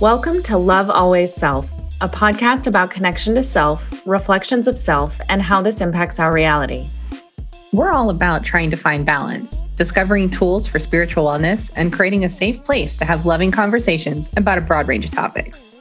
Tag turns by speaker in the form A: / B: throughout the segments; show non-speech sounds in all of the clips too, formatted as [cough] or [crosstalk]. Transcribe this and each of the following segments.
A: Welcome to Love Always Self, a podcast about connection to self, reflections of self, and how this impacts our reality.
B: We're all about trying to find balance, discovering tools for spiritual wellness, and creating a safe place to have loving conversations about a broad range of topics.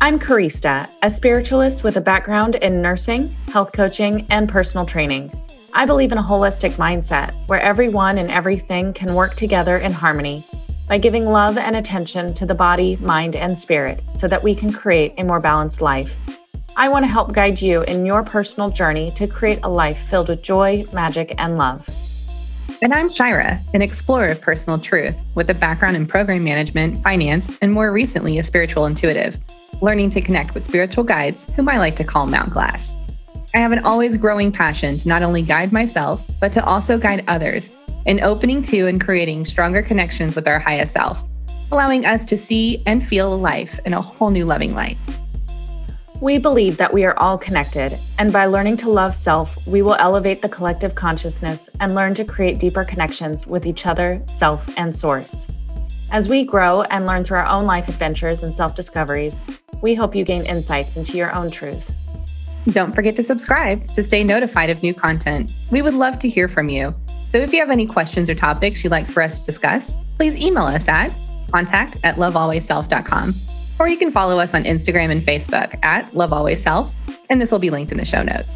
A: I'm Karista, a spiritualist with a background in nursing, health coaching, and personal training. I believe in a holistic mindset where everyone and everything can work together in harmony by giving love and attention to the body, mind, and spirit so that we can create a more balanced life. I want to help guide you in your personal journey to create a life filled with joy, magic, and love.
B: And I'm Shira, an explorer of personal truth with a background in program management, finance, and more recently, a spiritual intuitive, learning to connect with spiritual guides whom I like to call Mount Glass. I have an always growing passion to not only guide myself, but to also guide others in opening to and creating stronger connections with our highest self, allowing us to see and feel life in a whole new loving light.
A: We believe that we are all connected, and by learning to love self, we will elevate the collective consciousness and learn to create deeper connections with each other, self, and source. As we grow and learn through our own life adventures and self discoveries, we hope you gain insights into your own truth.
B: Don't forget to subscribe to stay notified of new content. We would love to hear from you. So if you have any questions or topics you'd like for us to discuss, please email us at contact at lovealwaysself.com. Or you can follow us on Instagram and Facebook at lovealwaysself, and this will be linked in the show notes.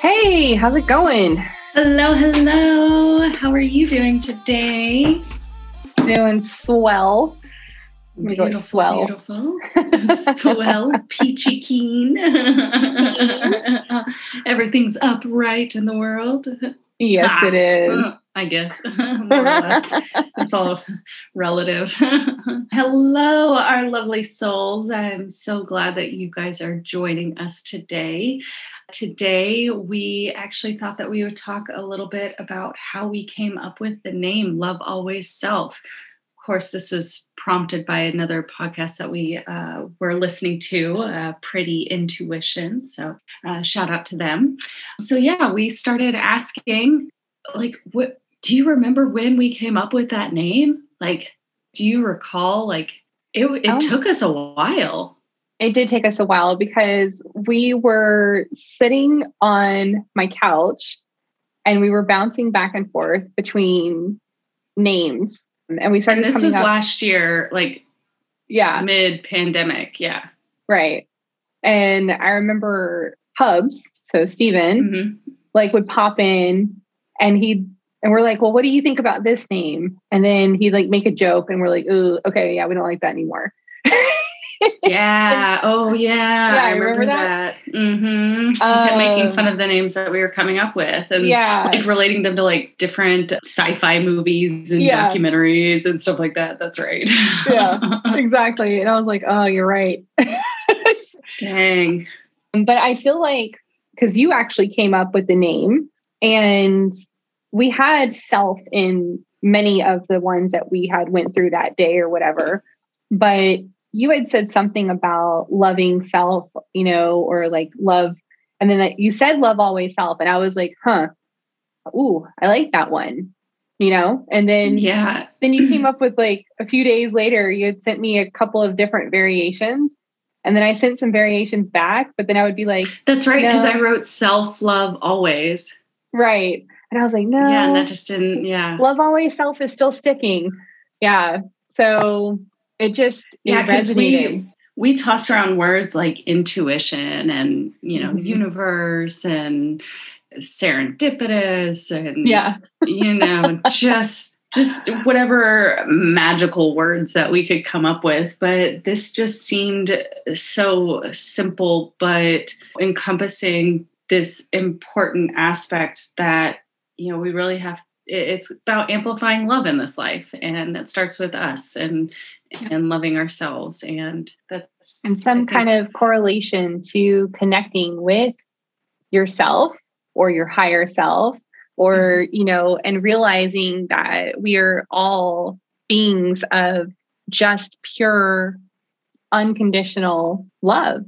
B: Hey, how's it going?
C: Hello, hello. How are you doing today?
B: Doing swell. We go
C: Beautiful,
B: swell.
C: beautiful. [laughs] swell, peachy keen. [laughs] Everything's upright in the world.
B: Yes,
C: Ah,
B: it is.
C: I guess. [laughs] More or less. It's all relative. Hello, our lovely souls. I'm so glad that you guys are joining us today. Today, we actually thought that we would talk a little bit about how we came up with the name Love Always Self. Of course, this was prompted by another podcast that we uh, were listening to, uh, Pretty Intuition. So, uh, shout out to them. So, yeah, we started asking, like, what do you remember when we came up with that name? Like, do you recall? Like, it, it
B: Oh.
C: took us a while.
B: It did take us a while because we were sitting on my couch and we were bouncing back and forth between names. And we started
C: And this was
B: up.
C: last year, like
B: yeah,
C: mid pandemic. Yeah.
B: right. And I remember Hubs, so Steven,
C: Mhm.
B: like would pop in and he'd and we're like, well, what do you think about this name? And then he'd like make a joke and we're like, ooh, okay, yeah, we don't like that anymore. [laughs]
C: Yeah. [laughs] Oh, yeah.
B: Yeah,
C: I
B: remember
C: remember
B: that?
C: that. Mm-hmm. We kept making
B: Um,
C: fun of the names that we were coming up with, and
B: yeah.
C: like relating them to like different sci-fi movies and
B: Yeah.
C: documentaries and stuff like that. That's right.
B: Yeah. [laughs] exactly. And I was like, oh, you're right. [laughs]
C: Dang.
B: but I feel like because you actually came up with the name and we had self in many of the ones that we had went through that day or whatever. But you had said something about loving self, you know, or like love. And then you said love always self. And I was like, huh, ooh, I like that one, you know? And then
C: Yeah.
B: then you came up with like a few days later, you had sent me a couple of different variations. And then I sent some variations back, but then I would be like,
C: That's right. Because I wrote self-love always.
B: right. And I was like, no,
C: Yeah. And that just didn't, yeah.
B: love always self is still sticking. Yeah. So it just
C: Yeah, because we
B: resonated.
C: we toss around words like intuition and you know
B: Mhm.
C: universe and serendipitous and
B: yeah.
C: you know [laughs] just just whatever magical words that we could come up with but this just seemed so simple but encompassing this important aspect that you know we really have it's about amplifying love in this life and it starts with us and and loving ourselves and that's
B: And some kind of correlation to connecting with yourself or your higher self or mm-hmm. you know and realizing that we are all beings of just pure unconditional love.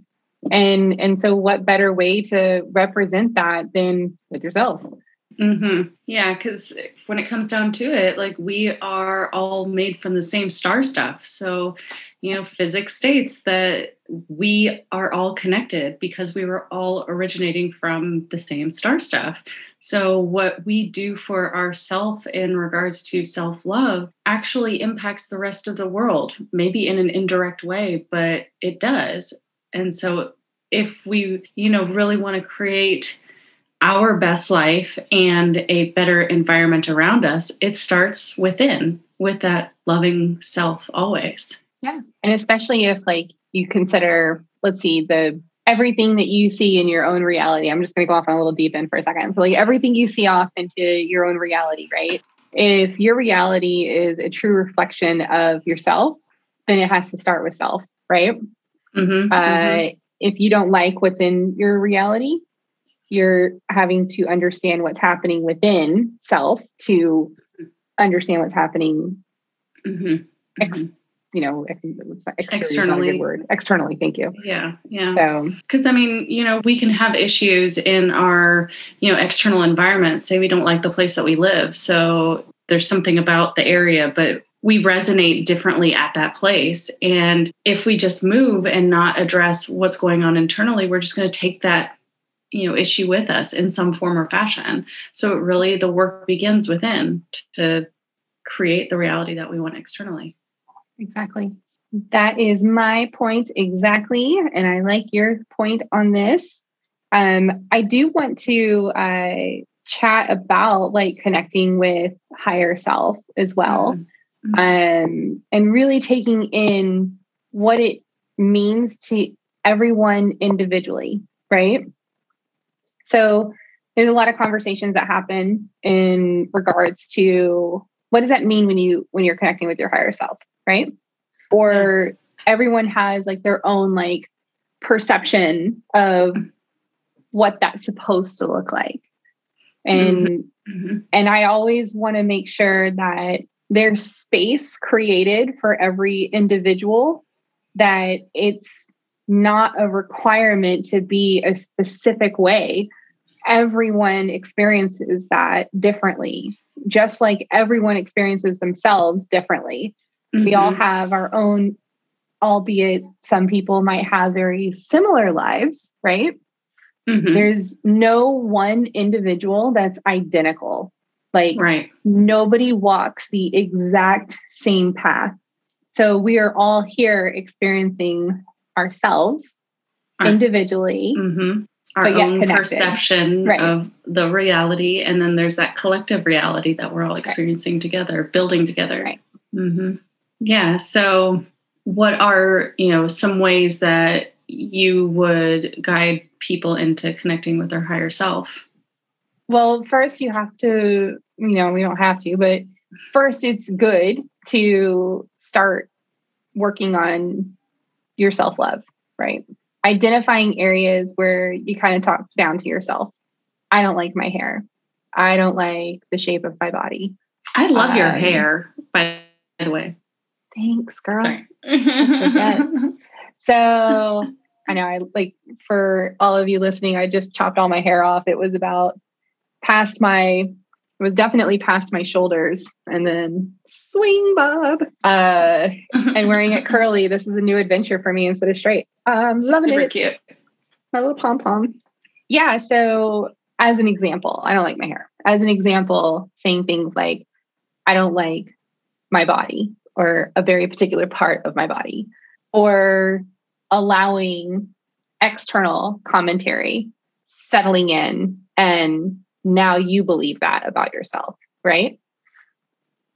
B: And and so what better way to represent that than with yourself?
C: Mm-hmm. Yeah, because when it comes down to it, like we are all made from the same star stuff. So, you know, physics states that we are all connected because we were all originating from the same star stuff. So, what we do for ourself in regards to self love actually impacts the rest of the world, maybe in an indirect way, but it does. And so, if we, you know, really want to create our best life and a better environment around us, it starts within with that loving self always.
B: Yeah. And especially if like you consider, let's see, the everything that you see in your own reality. I'm just going to go off on a little deep end for a second. So like everything you see off into your own reality, right? If your reality is a true reflection of yourself, then it has to start with self, right? Mm-hmm, uh, mm-hmm. If you don't like what's in your reality, you're having to understand what's happening within self to understand what's happening mm-hmm. Ex, mm-hmm. you know externally. word. Externally thank you.
C: Yeah yeah. So. Because i mean you know we can have issues in our you know external environment. Say we don't like the place that we live so there's something about the area but we resonate differently at that place. And if we just move and not address what's going on internally, we're just going to take that you know issue with us in some form or fashion. So really the work begins within to create the reality that we want externally.
B: Exactly. That is my point exactly and i like your point on this. Um, i do want to uh, chat about like connecting with higher self as well. Mm-hmm. um, and really taking in what it means to everyone individually right so there's a lot of conversations that happen in regards to what does that mean when you when you're connecting with your higher self, right? Or everyone has like their own like perception of what that's supposed to look like. And mm-hmm. mm-hmm. and I always want to make sure that there's space created for every individual that it's not a requirement to be a specific way everyone experiences that differently, just like everyone experiences themselves differently. Mm-hmm. We all mm-hmm. have our own, albeit some people might have very similar lives, right? Mm-hmm. There's no one individual that's identical. Like, right. nobody walks the exact same path. So, we are all here experiencing ourselves individually mm-hmm
C: our own connected. perception right. of the reality and then there's that collective reality that we're all experiencing right. together building together right. mm-hmm. yeah so what are you know some ways that you would guide people into connecting with their higher self
B: well first you have to you know we don't have to but first it's good to start working on your self-love right identifying areas where you kind of talk down to yourself. I don't like my hair. I don't like the shape of my body.
C: I love um, your hair, by the way.
B: Thanks, girl. so [laughs] I know I like for all of you listening, I just chopped all my hair off. It was about past my it was definitely past my shoulders. And then swing bob uh, [laughs] and wearing it curly this is a new adventure for me instead of straight. Um loving Super it. cute. my little pom pom yeah so as an example i don't like my hair. As an example saying things like i don't like my body or a very particular part of my body. Or allowing external commentary settling in and now you believe that about yourself, right?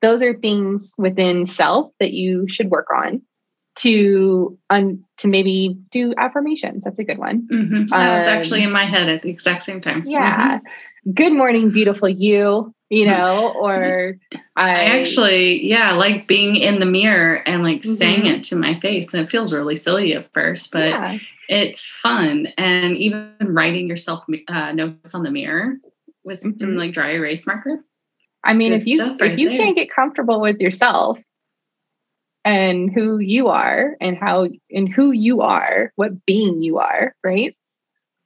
B: Those are things within self that you should work on to to maybe do affirmations. That's a good one.
C: Mm-hmm. That was actually in my head at the exact same time.
B: Yeah. Mm-hmm. Good morning, beautiful you. You know, or
C: I, I, actually, yeah, like being in the mirror and like mm-hmm. saying it to my face. And it feels really silly at first, but yeah. it's fun. And even writing yourself uh, notes on the mirror with mm-hmm. some like dry erase marker.
B: I mean, Good if you if you there. can't get comfortable with yourself, and who you are and how and who you are, what being you are, right?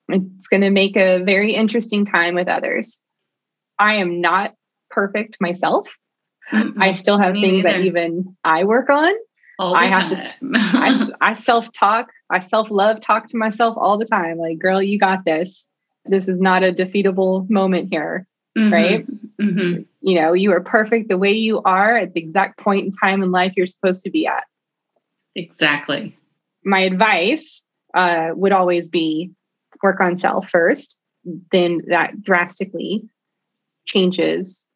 B: It's going to make a very interesting time with others. I am not perfect myself. Mm-mm, I still have things that even I work on. I have time. to [laughs] I, I self-talk, I self-love talk to myself all the time like girl, you got this. This is not a defeatable moment here, mm-hmm. right? Mm-hmm. You know, you are perfect the way you are at the exact point in time in life you're supposed to be at.
C: Exactly.
B: My advice uh, would always be work on self first, then that drastically changes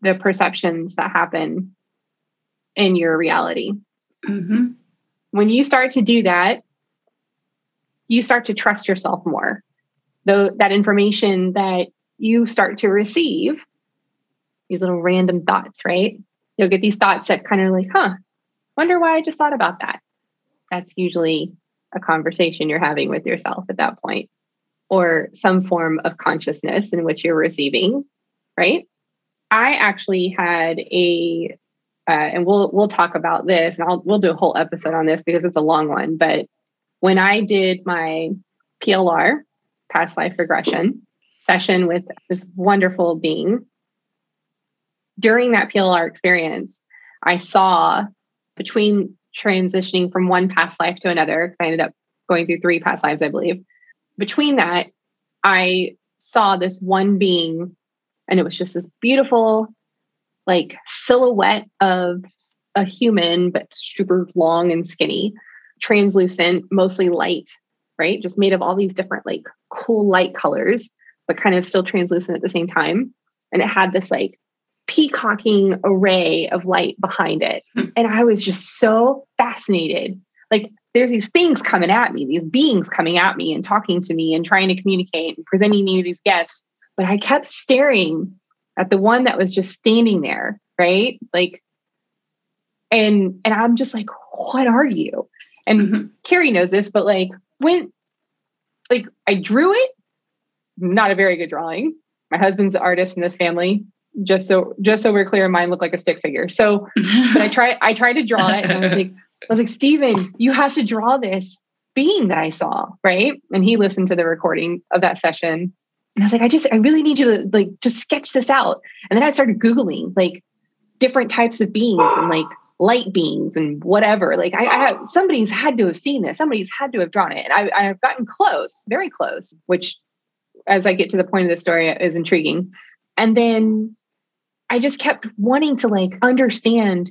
B: the perceptions that happen in your reality. Mm-hmm. When you start to do that, you start to trust yourself more. Though that information that you start to receive, these little random thoughts, right? You'll get these thoughts that kind of like, huh, wonder why I just thought about that. That's usually a conversation you're having with yourself at that point, or some form of consciousness in which you're receiving, right? I actually had a, uh, and we'll we'll talk about this, and I'll we'll do a whole episode on this because it's a long one. But when I did my PLR, past life regression session with this wonderful being, during that PLR experience, I saw between transitioning from one past life to another, because I ended up going through three past lives, I believe. Between that, I saw this one being and it was just this beautiful like silhouette of a human but super long and skinny translucent mostly light right just made of all these different like cool light colors but kind of still translucent at the same time and it had this like peacocking array of light behind it hmm. and i was just so fascinated like there's these things coming at me these beings coming at me and talking to me and trying to communicate and presenting me these gifts but I kept staring at the one that was just standing there, right? Like, and and I'm just like, what are you? And mm-hmm. Carrie knows this, but like when like I drew it, not a very good drawing. My husband's the artist in this family. Just so just so we're clear, mine looked like a stick figure. So, but I [laughs] tried I tried to draw it, and I was like, I was like, Stephen, you have to draw this being that I saw, right? And he listened to the recording of that session and I was like, I just, I really need you to like just sketch this out. And then I started Googling like different types of beings and like light beings and whatever. Like I, I have somebody's had to have seen this, somebody's had to have drawn it. And I, I've gotten close, very close, which as I get to the point of the story is intriguing. And then I just kept wanting to like understand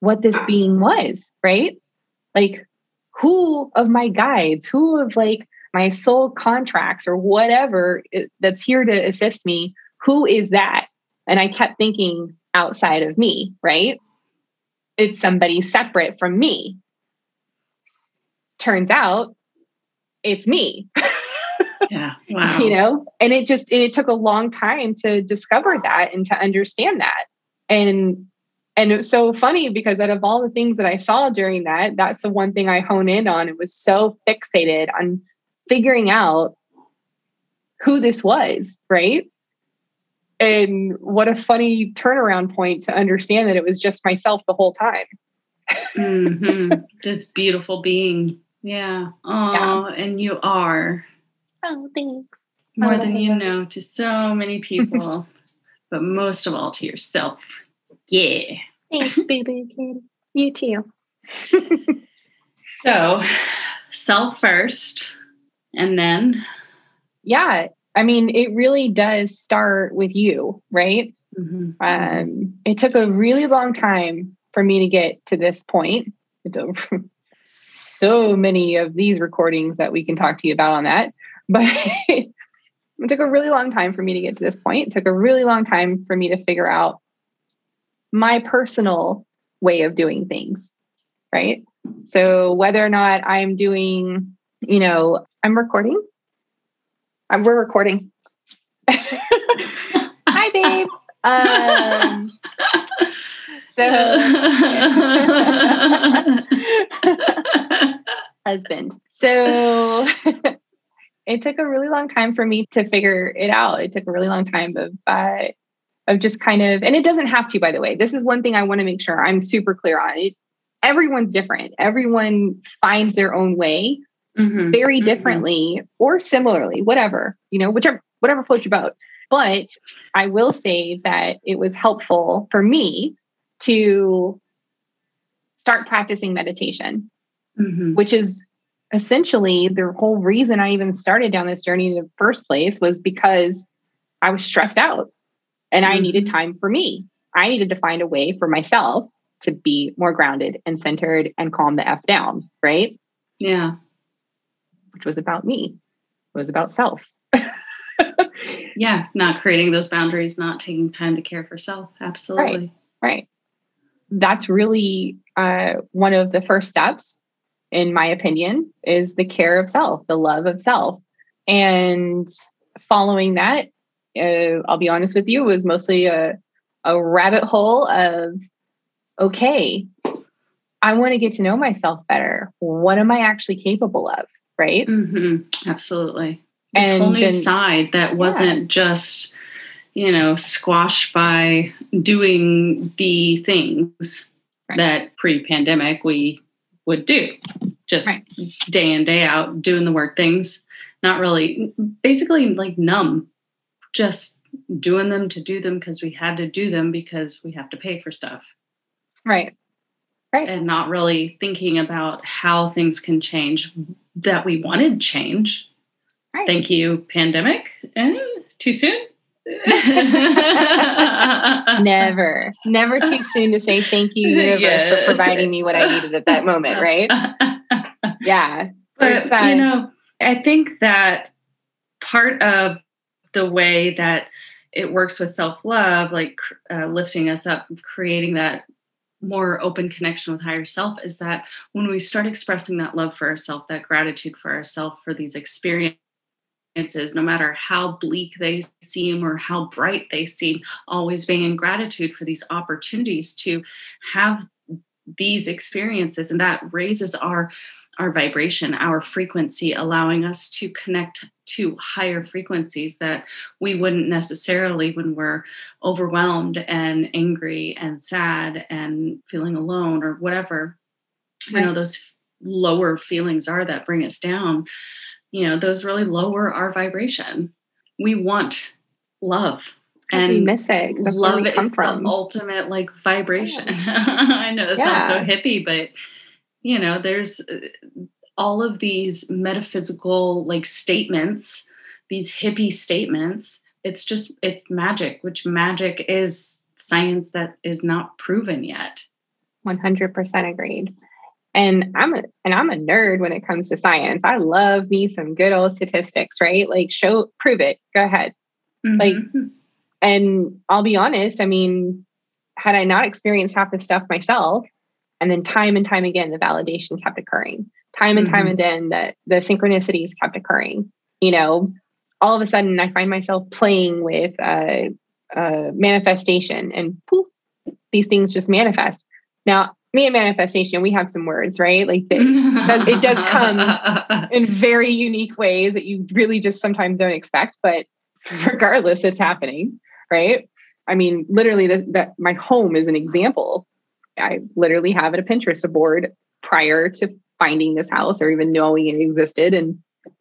B: what this being was, right? Like who of my guides, who of like my soul contracts or whatever that's here to assist me, who is that? And I kept thinking outside of me, right? It's somebody separate from me. Turns out it's me. [laughs]
C: yeah. Wow.
B: you know, and it just, and it took a long time to discover that and to understand that. And and it's so funny because out of all the things that I saw during that, that's the one thing I hone in on. It was so fixated on figuring out who this was, right? And what a funny turnaround point to understand that it was just myself the whole time.
C: mm-hmm. [laughs] This beautiful being. Yeah. Oh, yeah. and you are.
B: Oh, thanks.
C: More than you know to so many people, [laughs] but most of all to yourself. Yeah.
B: Thanks, [laughs] baby kid. You too.
C: so, self first, and then?
B: Yeah. I mean, it really does start with you, right? Mm-hmm. Um, it took a really long time for me to get to this point. [laughs] so many of these recordings that we can talk to you about on that. [laughs] But it took a really long time for me to get to this point. It took a really long time for me to figure out my personal way of doing things, right? So whether or not I'm doing, you know, I'm recording. I'm, we're recording. [laughs] Hi, babe. Um, so, [laughs] husband. So, it took a really long time for me to figure it out. It took a really long time of uh, of just kind of, and it doesn't have to. By the way, this is one thing I want to make sure I'm super clear on. It everyone's different. Everyone finds their own way mm-hmm. very mm-hmm. differently mm-hmm. or similarly, whatever, you know, whichever, whatever floats your boat. But I will say that it was helpful for me to start practicing meditation, mm-hmm. which is essentially the whole reason I even started down this journey in the first place was because I was stressed out and I needed mm-hmm. time for me. I needed to find a way for myself to be more grounded and centered and calm the F down, right?
C: Yeah.
B: Which was about me, it was about self. [laughs]
C: yeah, not creating those boundaries, not taking time to care for self. Absolutely.
B: Right. right. That's really uh, one of the first steps, in my opinion, is the care of self, the love of self. And following that, uh, I'll be honest with you, was mostly a, a rabbit hole of okay, I want to get to know myself better. What am I actually capable of? Right.
C: Mm-hmm. Absolutely. This and whole new then, side that wasn't yeah. just, you know, squashed by doing the things right. that pre pandemic we would do, just right. day in, day out, doing the work things, not really, basically like numb, just doing them to do them because we had to do them because we have to pay for stuff.
B: Right. Right.
C: And not really thinking about how things can change that we wanted change. Right. Thank you, pandemic. Eh, too soon? [laughs]
B: never, never too soon to say thank you, universe, yes. for providing me what I needed at that moment, right? [laughs] yeah.
C: But, uh, you know, I think that part of the way that it works with self love, like uh, lifting us up, creating that more open connection with higher self is that when we start expressing that love for ourselves, that gratitude for ourselves for these experiences, no matter how bleak they seem or how bright they seem, always being in gratitude for these opportunities to have these experiences. And that raises our our vibration, our frequency, allowing us to connect to higher frequencies that we wouldn't necessarily when we're overwhelmed and angry and sad and feeling alone or whatever. Right. You know, those lower feelings are that bring us down, you know, those really lower our vibration. We want love.
B: And we miss it.
C: love is from. the ultimate like vibration. Yeah. [laughs] I know it yeah. sounds so hippie, but you know there's uh, all of these metaphysical like statements these hippie statements. It's just it's magic which magic is science that is not proven yet.
B: 100% agreed. And i'm a and i'm a nerd when it comes to science. I love me some good old statistics right? Like show prove it. Go ahead. Mm-hmm. like and i'll be honest i mean had i not experienced half the stuff myself and then time and time again, the validation kept occurring. Time and mm-hmm. time again, the, the synchronicities kept occurring. You know, all of a sudden I find myself playing with uh, manifestation and poof, these things just manifest. Now, me and manifestation, we have some words, right? Like the, it does come [laughs] in very unique ways that you really just sometimes don't expect, but regardless, it's happening, right? I mean, literally, that, that my home is an example I literally have a Pinterest board prior to finding this house or even knowing it existed. And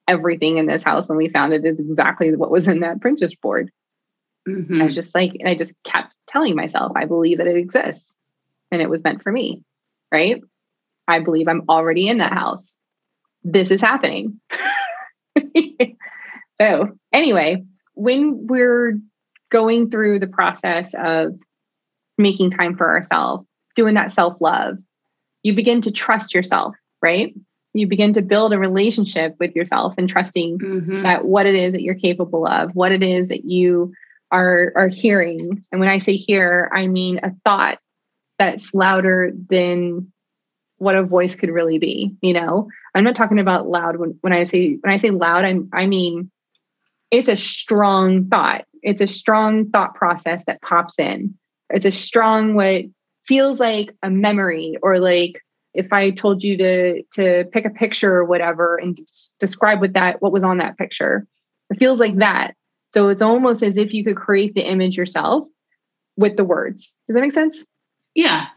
B: everything in this house when we found it is exactly what was in that Pinterest board. Mm-hmm. I was just like, and I just kept telling myself, I believe that it exists and it was meant for me. Right. I believe I'm already in that house. This is happening. [laughs] so, anyway, when we're going through the process of making time for ourselves, doing that self love, you begin to trust yourself, right? You begin to build a relationship with yourself and trusting mm-hmm. that what it is that you're capable of, what it is that you are are hearing. And when I say hear, I mean a thought that's louder than what a voice could really be. You know, I'm not talking about loud when, when I say when I say loud, I'm I mean it's a strong thought. It's a strong thought process that pops in. It's a strong what feels like a memory or like if I told you to to pick a picture or whatever and describe what that what was on that picture. It feels like that. So it's almost as if you could create the image yourself with the words. Does that make sense?
C: Yeah.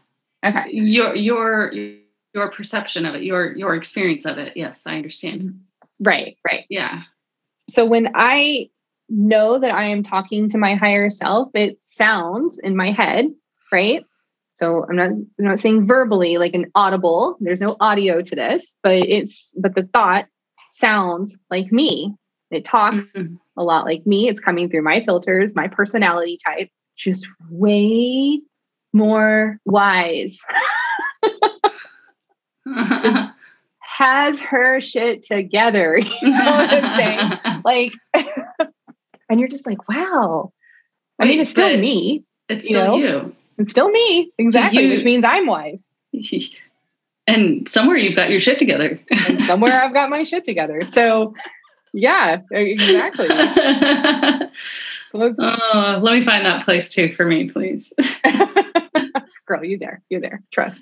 B: Okay.
C: Your your your perception of it, your your experience of it. Yes, I understand. Mm-hmm.
B: Right, right.
C: Yeah.
B: So when I know that I am talking to my higher self, it sounds in my head, right? So I'm not I'm not saying verbally like an audible. There's no audio to this, but it's but the thought sounds like me. It talks
C: Mhm.
B: a lot like me. It's coming through my filters, my personality type, just way more wise. [laughs] Has her shit together. [laughs] You know what I'm saying? [laughs] Like, and you're just like, wow. I mean, it's still me.
C: It's
B: You
C: still
B: know? It's still me. Exactly,
C: you-
B: which means I'm wise. [laughs]
C: And somewhere you've got your shit together.
B: And somewhere I've got my shit together. So, yeah, exactly. [laughs] So let's,
C: oh, let me find that place too for me, please. [laughs]
B: girl, you there, you there, trust.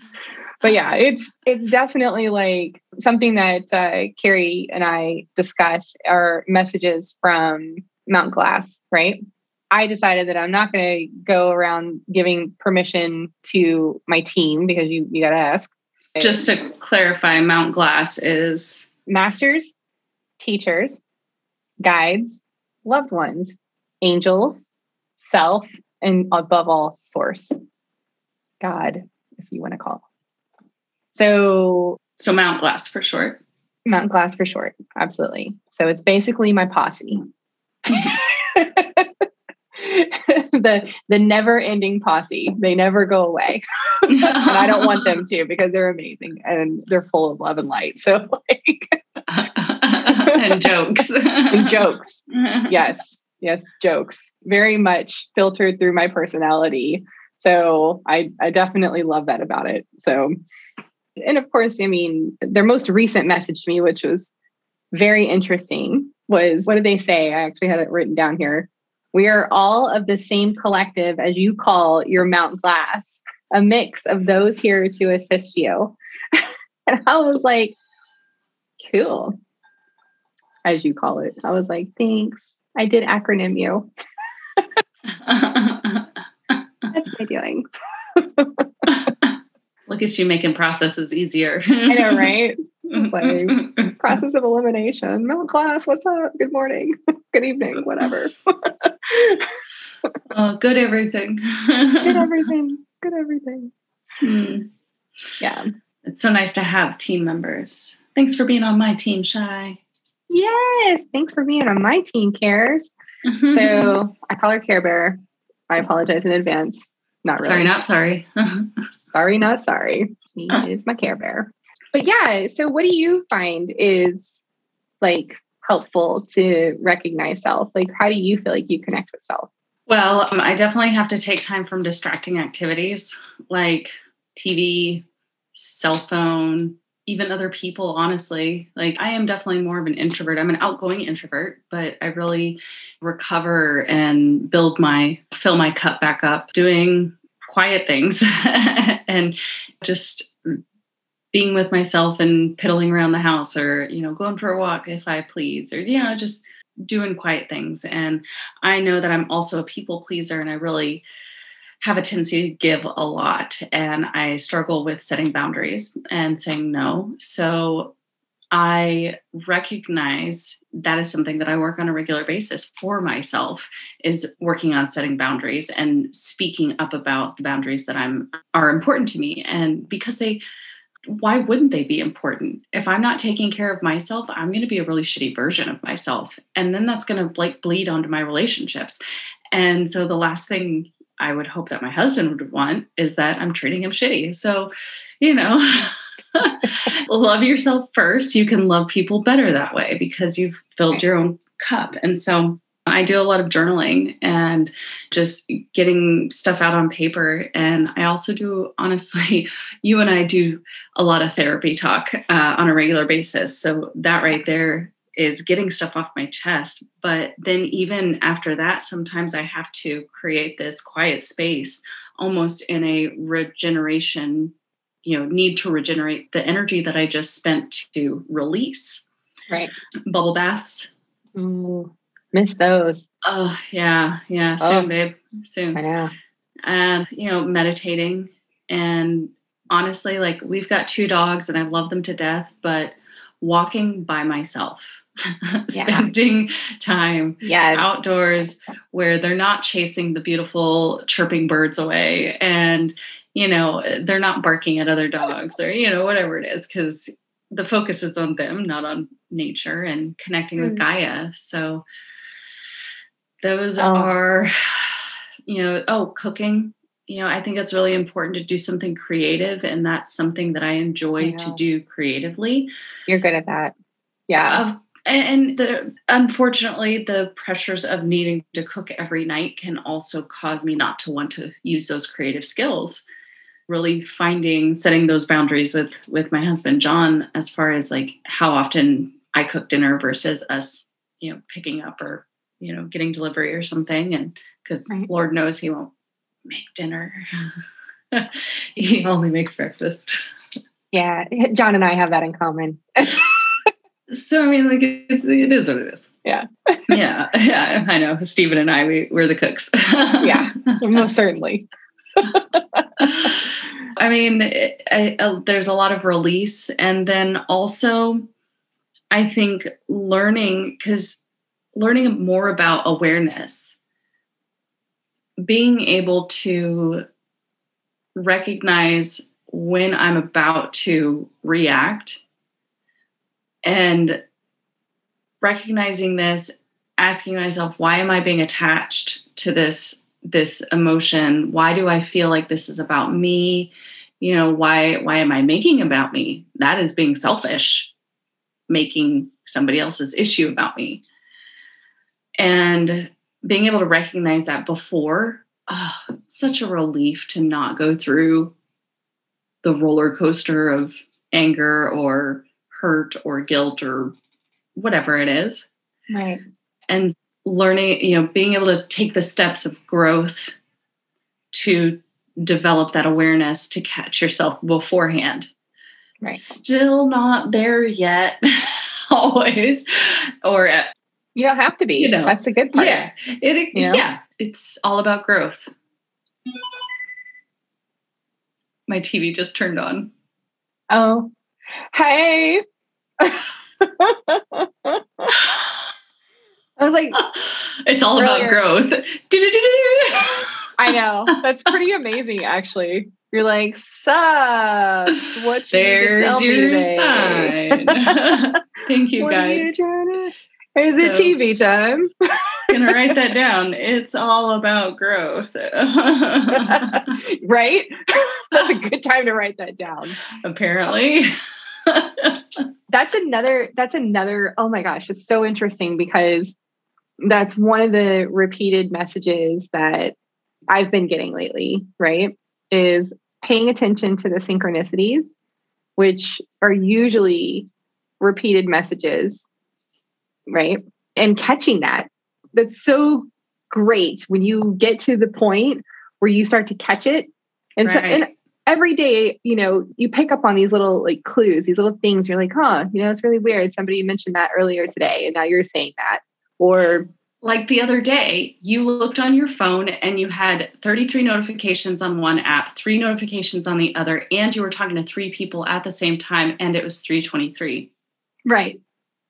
B: But yeah, it's it's definitely like something that uh, Carrie and I discuss are messages from Mount Glass, right? I decided that I'm not going to go around giving permission to my team because you you got to ask.
C: Just to clarify, Mount Glass is
B: masters, teachers, guides, loved ones, angels, self, and above all, source. God, if you want to call. So
C: so Mount Glass for short.
B: Mount Glass for short. Absolutely. So it's basically my posse. [laughs] the the never ending posse. They never go away. [laughs] and I don't want them to because they're amazing and they're full of love and light. So like [laughs]
C: and jokes. [laughs]
B: and jokes. yes yes jokes very much filtered through my personality so i i definitely love that about it so and of course i mean their most recent message to me which was very interesting was what did they say i actually had it written down here we are all of the same collective as you call your mount glass a mix of those here to assist you [laughs] and i was like cool as you call it i was like thanks I did acronym you. [laughs] That's my doing. [laughs]
C: Look at you making processes easier.
B: I know, right? like- Process of elimination. Mount Glass, what's up? Good morning. Good evening, whatever.
C: Oh, good everything.
B: Good everything. Good everything.
C: Hmm.
B: Yeah.
C: It's so nice to have team members. Thanks for being on my team, Shy.
B: Yes. Thanks for being on my team, Cares. So I call her Care Bear. I apologize in advance. Not really.
C: sorry, not sorry. [laughs]
B: sorry, not sorry. She is my Care Bear. But yeah, so what do you find is like helpful to recognize self? Like, how do you feel like you connect with self?
C: well, um, I definitely have to take time from distracting activities like TV, cell phone, even other people, honestly. Like, I am definitely more of an introvert. I'm an outgoing introvert, but I really recover and build my, fill my cup back up doing quiet things [laughs] and just being with myself and piddling around the house or, you know, going for a walk if I please, or, you know, just doing quiet things. And I know that I'm also a people pleaser and I really have a tendency to give a lot and I struggle with setting boundaries and saying no. So I recognize that is something that I work on a regular basis for myself is working on setting boundaries and speaking up about the boundaries that I'm are important to me and because they why wouldn't they be important? If I'm not taking care of myself, I'm going to be a really shitty version of myself. And then that's going to like bleed onto my relationships. And so the last thing I would hope that my husband would want is that I'm treating him shitty. So, you know, [laughs] love yourself first. You can love people better that way because you've filled your own cup. And so I do a lot of journaling and just getting stuff out on paper. And I also do, honestly, [laughs] you and I do a lot of therapy talk uh, on a regular basis. So that right there is getting stuff off my chest. But then, even after that, sometimes I have to create this quiet space almost in a regeneration, you know, need to regenerate the energy that I just spent to release.
B: Right.
C: Bubble baths.
B: Ooh, miss those.
C: Oh, yeah. Yeah.
B: Oh.
C: Soon, babe. Soon.
B: I know.
C: and you know meditating and honestly, like we've got two dogs and I love them to death, but walking by myself, [laughs] yeah. spending time yes. outdoors where they're not chasing the beautiful chirping birds away and you know they're not barking at other dogs or you know whatever it is because the focus is on them not on nature and connecting mm. with gaia so those oh. are you know oh cooking. You know i think it's really important to do something creative and that's something that i enjoy to do creatively.
B: You're good at that. Yeah.
C: Uh, and the, unfortunately the pressures of needing to cook every night can also cause me not to want to use those creative skills. Really finding setting those boundaries with with my husband john as far as like how often i cook dinner versus us you know picking up or you know getting delivery or something and because right. lord knows he won't make dinner [laughs] he only makes breakfast
B: yeah [laughs] john and i have that in common [laughs]
C: so I mean, like it's, it is what it is.
B: Yeah.
C: yeah. Yeah. I know. Stephen and I, we, we're the cooks.
B: yeah. Most certainly.
C: I mean, it, I, uh, there's a lot of release. And then also, I think learning, because learning more about awareness, being able to recognize when I'm about to react and recognizing this asking myself why am i being attached to this this emotion? Why do i feel like this is about me? You know why why am i making about me? That is being selfish making somebody else's issue about me and being able to recognize that before oh, such a relief to not go through the roller coaster of anger or hurt or guilt or whatever it is.
B: Right.
C: And learning, you know, being able to take the steps of growth to develop that awareness to catch yourself beforehand.
B: Right.
C: Still not there yet, [laughs] always. Or
B: you don't have to be. You know, that's a good part.
C: Yeah. It, yeah. It's all about growth. My TV just turned on.
B: Oh, hey. I was like,
C: it's all about growth.
B: I know. That's pretty amazing, actually. You're like, sucks. What you There's your sign. [laughs]
C: Thank you, what guys. You
B: Is so, it TV time? [laughs]
C: gonna write that down. It's all about growth. [laughs]
B: right? [laughs] That's a good time to write that down.
C: Apparently
B: that's another that's another oh my gosh it's so interesting because that's one of the repeated messages that i've been getting lately right is paying attention to the synchronicities which are usually repeated messages right and catching that that's so great when you get to the point where you start to catch it and right. so and every day, you know, you pick up on these little like clues, these little things. You're like, huh, you know, it's really weird. Somebody mentioned that earlier today, and now you're saying that. Or
C: like the other day, you looked on your phone and you had 33 notifications on one app, three notifications on the other, and you were talking to three people at the same time, and it was 323.
B: Right.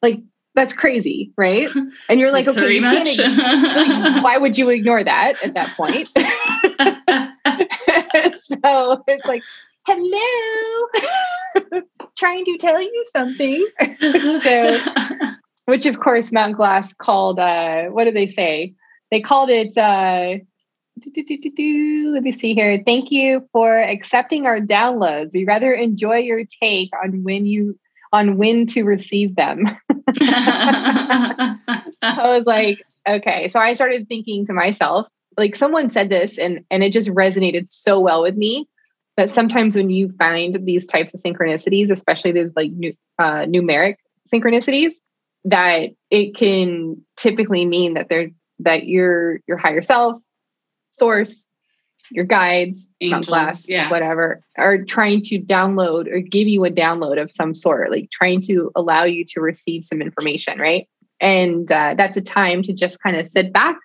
B: Like that's crazy, right? [laughs] And you're like, okay, you can't like, why would you ignore that at that point? [laughs] so it's like, hello, [laughs] trying to tell you something. so, which of course, Mount Glass called, uh, what did they say? They called it, uh, let me see here. Thank you for accepting our downloads. We rather enjoy your take on when you on when to receive them. I was like, okay. So I started thinking to myself, like someone said this and and it just resonated so well with me that sometimes when you find these types of synchronicities, especially these like nu- uh, numeric synchronicities, that it can typically mean that they're that your your higher self, source, your guides, Angels, class, yeah. whatever, are trying to download or give you a download of some sort, like trying to allow you to receive some information, right? And uh, that's a time to just kind of sit back,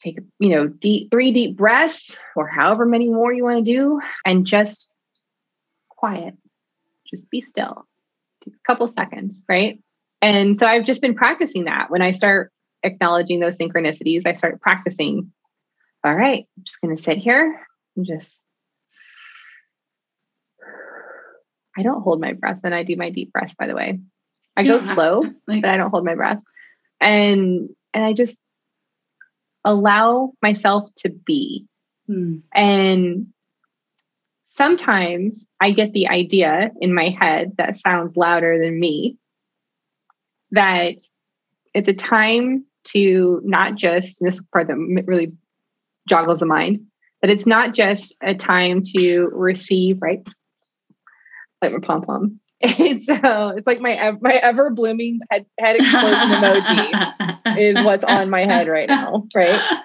B: take you know deep three deep breaths or however many more you want to do, and just quiet. Just be still. Take a couple seconds, right? And so I've just been practicing that. When I start acknowledging those synchronicities, I start practicing. All right, I'm just going to sit here and just. I don't hold my breath and I do my deep breaths, by the way. I go slow, like, but I don't hold my breath. And and I just allow myself to be. Hmm. And sometimes I get the idea in my head that sounds louder than me that it's a time to not just, this part that really joggles the mind, that it's not just a time to receive, right? Like my pom pom. It's uh, it's like my my ever blooming head, head explosion emoji [laughs] is what's on my head right now, right? [laughs]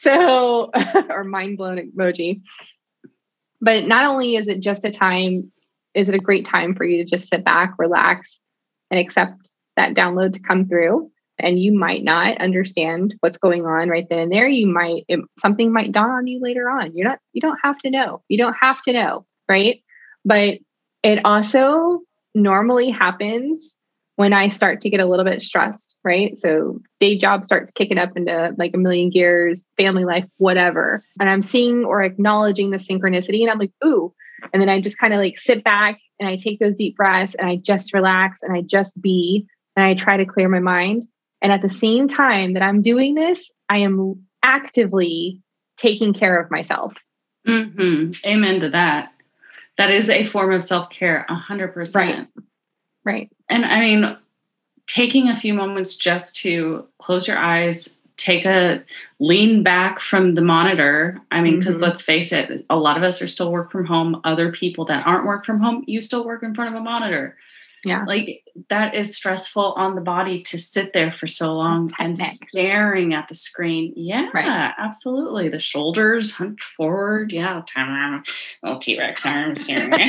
B: So, [laughs] or mind blown emoji. But not only is it just a time, is it a great time for you to just sit back, relax, and accept that download to come through? And you might not understand what's going on right then and there. You might it, something might dawn on you later on. You're not you don't have to know. You don't have to know, right? But it also normally happens when I start to get a little bit stressed, right? So day job starts kicking up into like a million gears, family life, whatever. And I'm seeing or acknowledging the synchronicity and I'm like, ooh. And then I just kind of like sit back and I take those deep breaths and I just relax and I just be and I try to clear my mind. And at the same time that I'm doing this, I am actively taking care of myself.
C: Mm-hmm. Amen to that. That is a form of self care, 100%.
B: Right. Right.
C: And I mean, taking a few moments just to close your eyes, take a lean back from the monitor. I mean, because mm-hmm. let's face it, a lot of us are still work from home. Other people that aren't work from home, you still work in front of a monitor.
B: Yeah.
C: Like that is stressful on the body to sit there for so long and staring at the screen. Yeah, right. absolutely. The shoulders hunched forward. Yeah. Little T Rex arms here. but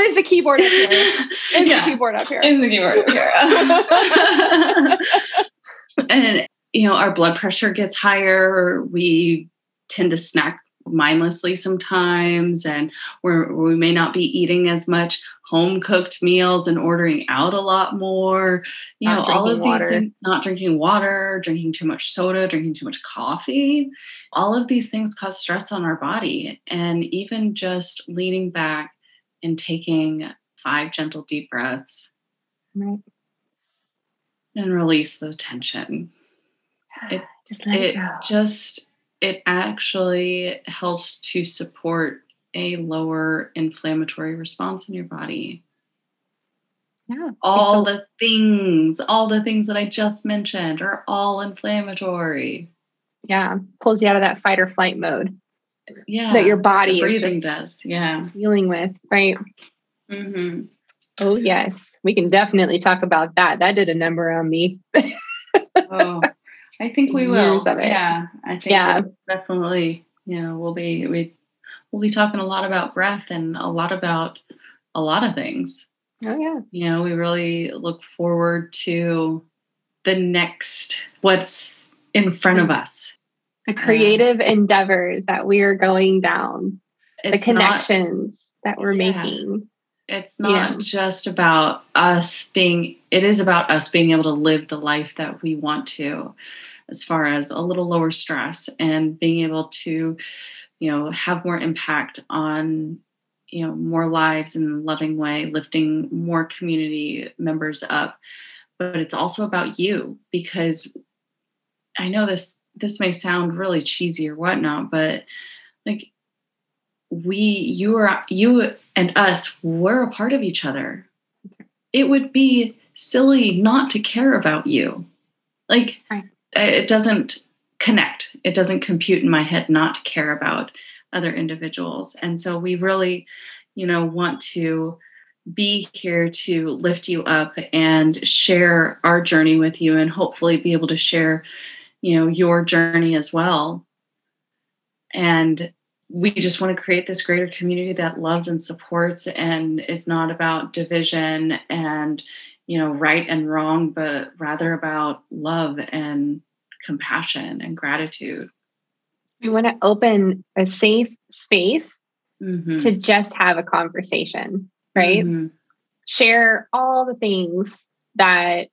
B: it's the keyboard up here. It's yeah. the keyboard up here.
C: It's the keyboard up here. [laughs] and, you know, our blood pressure gets higher. We tend to snack mindlessly sometimes and where we may not be eating as much home cooked meals and ordering out a lot more. You not know all of water. these things not drinking water drinking too much soda drinking too much coffee all of these things cause stress on our body and even just leaning back and taking five gentle deep breaths
B: right.
C: and release the tension. It [sighs]
B: just
C: it, it just it actually helps to support a lower inflammatory response in your body.
B: Yeah.
C: All the things, all the things that I just mentioned are all inflammatory.
B: Yeah. Pulls you out of that fight or flight mode.
C: Yeah.
B: That your body
C: breathing does. Yeah.
B: Dealing with, right?
C: Mm-hmm.
B: Oh, yes. We can definitely talk about that. That did a number on me. [laughs]
C: oh, I think we will. Yeah, I think yeah. So. definitely. You know, we'll be we we'll be talking a lot about breath and a lot about a lot of things.
B: Oh yeah.
C: You know, we really look forward to the next what's in front of us.
B: The creative uh, endeavors that we are going down. The connections not, that we're yeah. making.
C: It's not just about us being it is about us being able to live the life that we want to as far as a little lower stress and being able to you know have more impact on you know more lives in a loving way lifting more community members up. But it's also about you because i know this this may sound really cheesy or whatnot but like we you are you and us we're a part of each other. It would be silly not to care about you. Like right it doesn't connect. It doesn't compute in my head not to care about other individuals. And so we really, you know, want to be here to lift you up and share our journey with you and hopefully be able to share, you know, your journey as well. And we just want to create this greater community that loves and supports and is not about division and you know right and wrong but rather about love and compassion and gratitude
B: We want to open a safe space mm-hmm. to just have a conversation, right? Mm-hmm. Share all the things that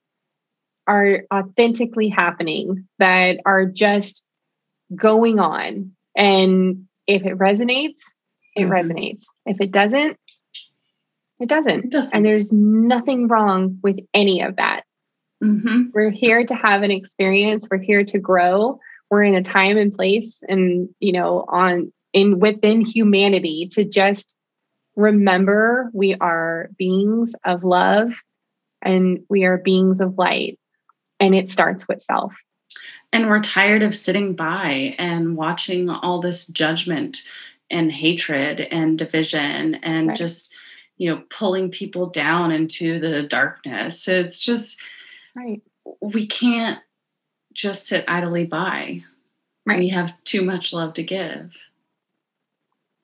B: are authentically happening, that are just going on. And if it resonates, it mm-hmm. resonates. If it doesn't, it doesn't. it doesn't. And there's nothing wrong with any of that. Mm-hmm. We're here to have an experience. We're here to grow. We're in a time and place and, you know, on in within humanity to just remember we are beings of love and we are beings of light. And it starts with self.
C: And we're tired of sitting by and watching all this judgment and hatred and division and right. just, you know, pulling people down into the darkness. It's just,
B: right.
C: We can't just sit idly by. Right. We have too much love to give.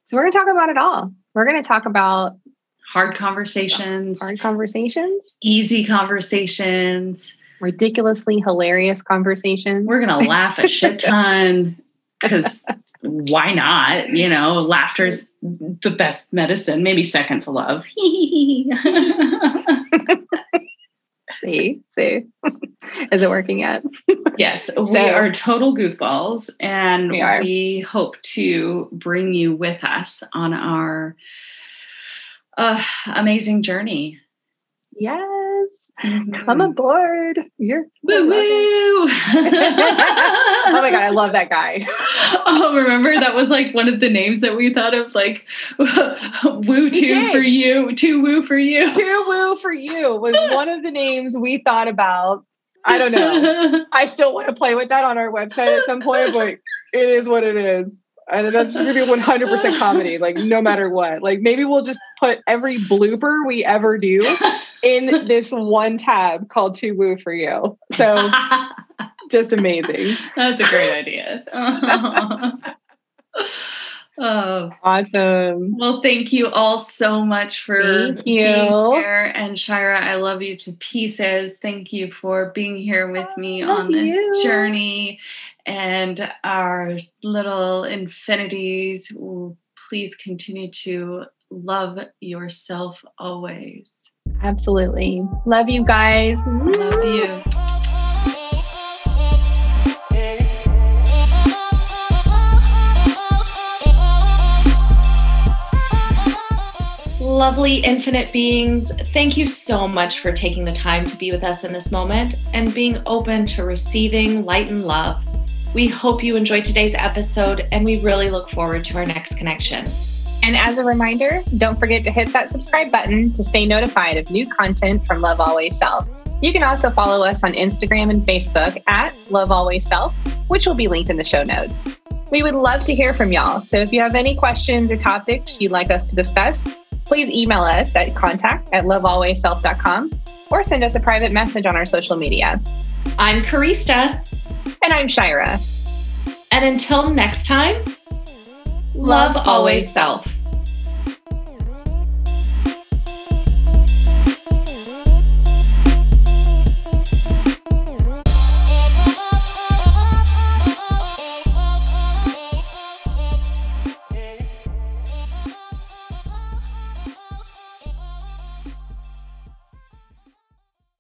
B: So we're going to talk about it all. We're going to talk about
C: hard conversations,
B: hard conversations,
C: easy conversations,
B: ridiculously hilarious conversations.
C: We're going to laugh a shit ton [laughs] because why not? You know, laughter's the best medicine, maybe second to love. [laughs]
B: see, see. [laughs] Is it working yet?
C: yes, [laughs] so, we are total goofballs, and we, we, hope to bring you with us on our uh, amazing journey.
B: Yes. Mm-hmm. Come aboard. You're
C: woo woo. [laughs]
B: oh my god, I love that guy. [laughs]
C: oh, remember that was like one of the names that we thought of, like [laughs] woo two for you, two woo for you.
B: Two woo for you was one of the names we thought about. I don't know. I still want to play with that on our website at some point, but it is what it is and that's just gonna be 100% comedy like no matter what like maybe we'll just put every blooper we ever do in this one tab called two woo for you so [laughs] just amazing
C: that's a great idea [laughs]
B: Oh, awesome.
C: Well, thank you all so much for thank you. being here. And Shira, I love you to pieces. Thank you for being here with me on this you. journey and our little infinities. Please continue to love yourself always.
B: Absolutely. Love you guys.
C: Love you. Lovely infinite beings, thank you so much for taking the time to be with us in this moment and being open to receiving light and love. We hope you enjoyed today's episode and we really look forward to our next connection.
B: And as a reminder, don't forget to hit that subscribe button to stay notified of new content from Love Always Self. You can also follow us on Instagram and Facebook at Love Always Self, which will be linked in the show notes. We would love to hear from y'all. So if you have any questions or topics you'd like us to discuss, please email us at contact at lovealwaysself.com or send us a private message on our social media.
C: I'm Karista.
B: And I'm Shira.
C: And until next time, love, love always self.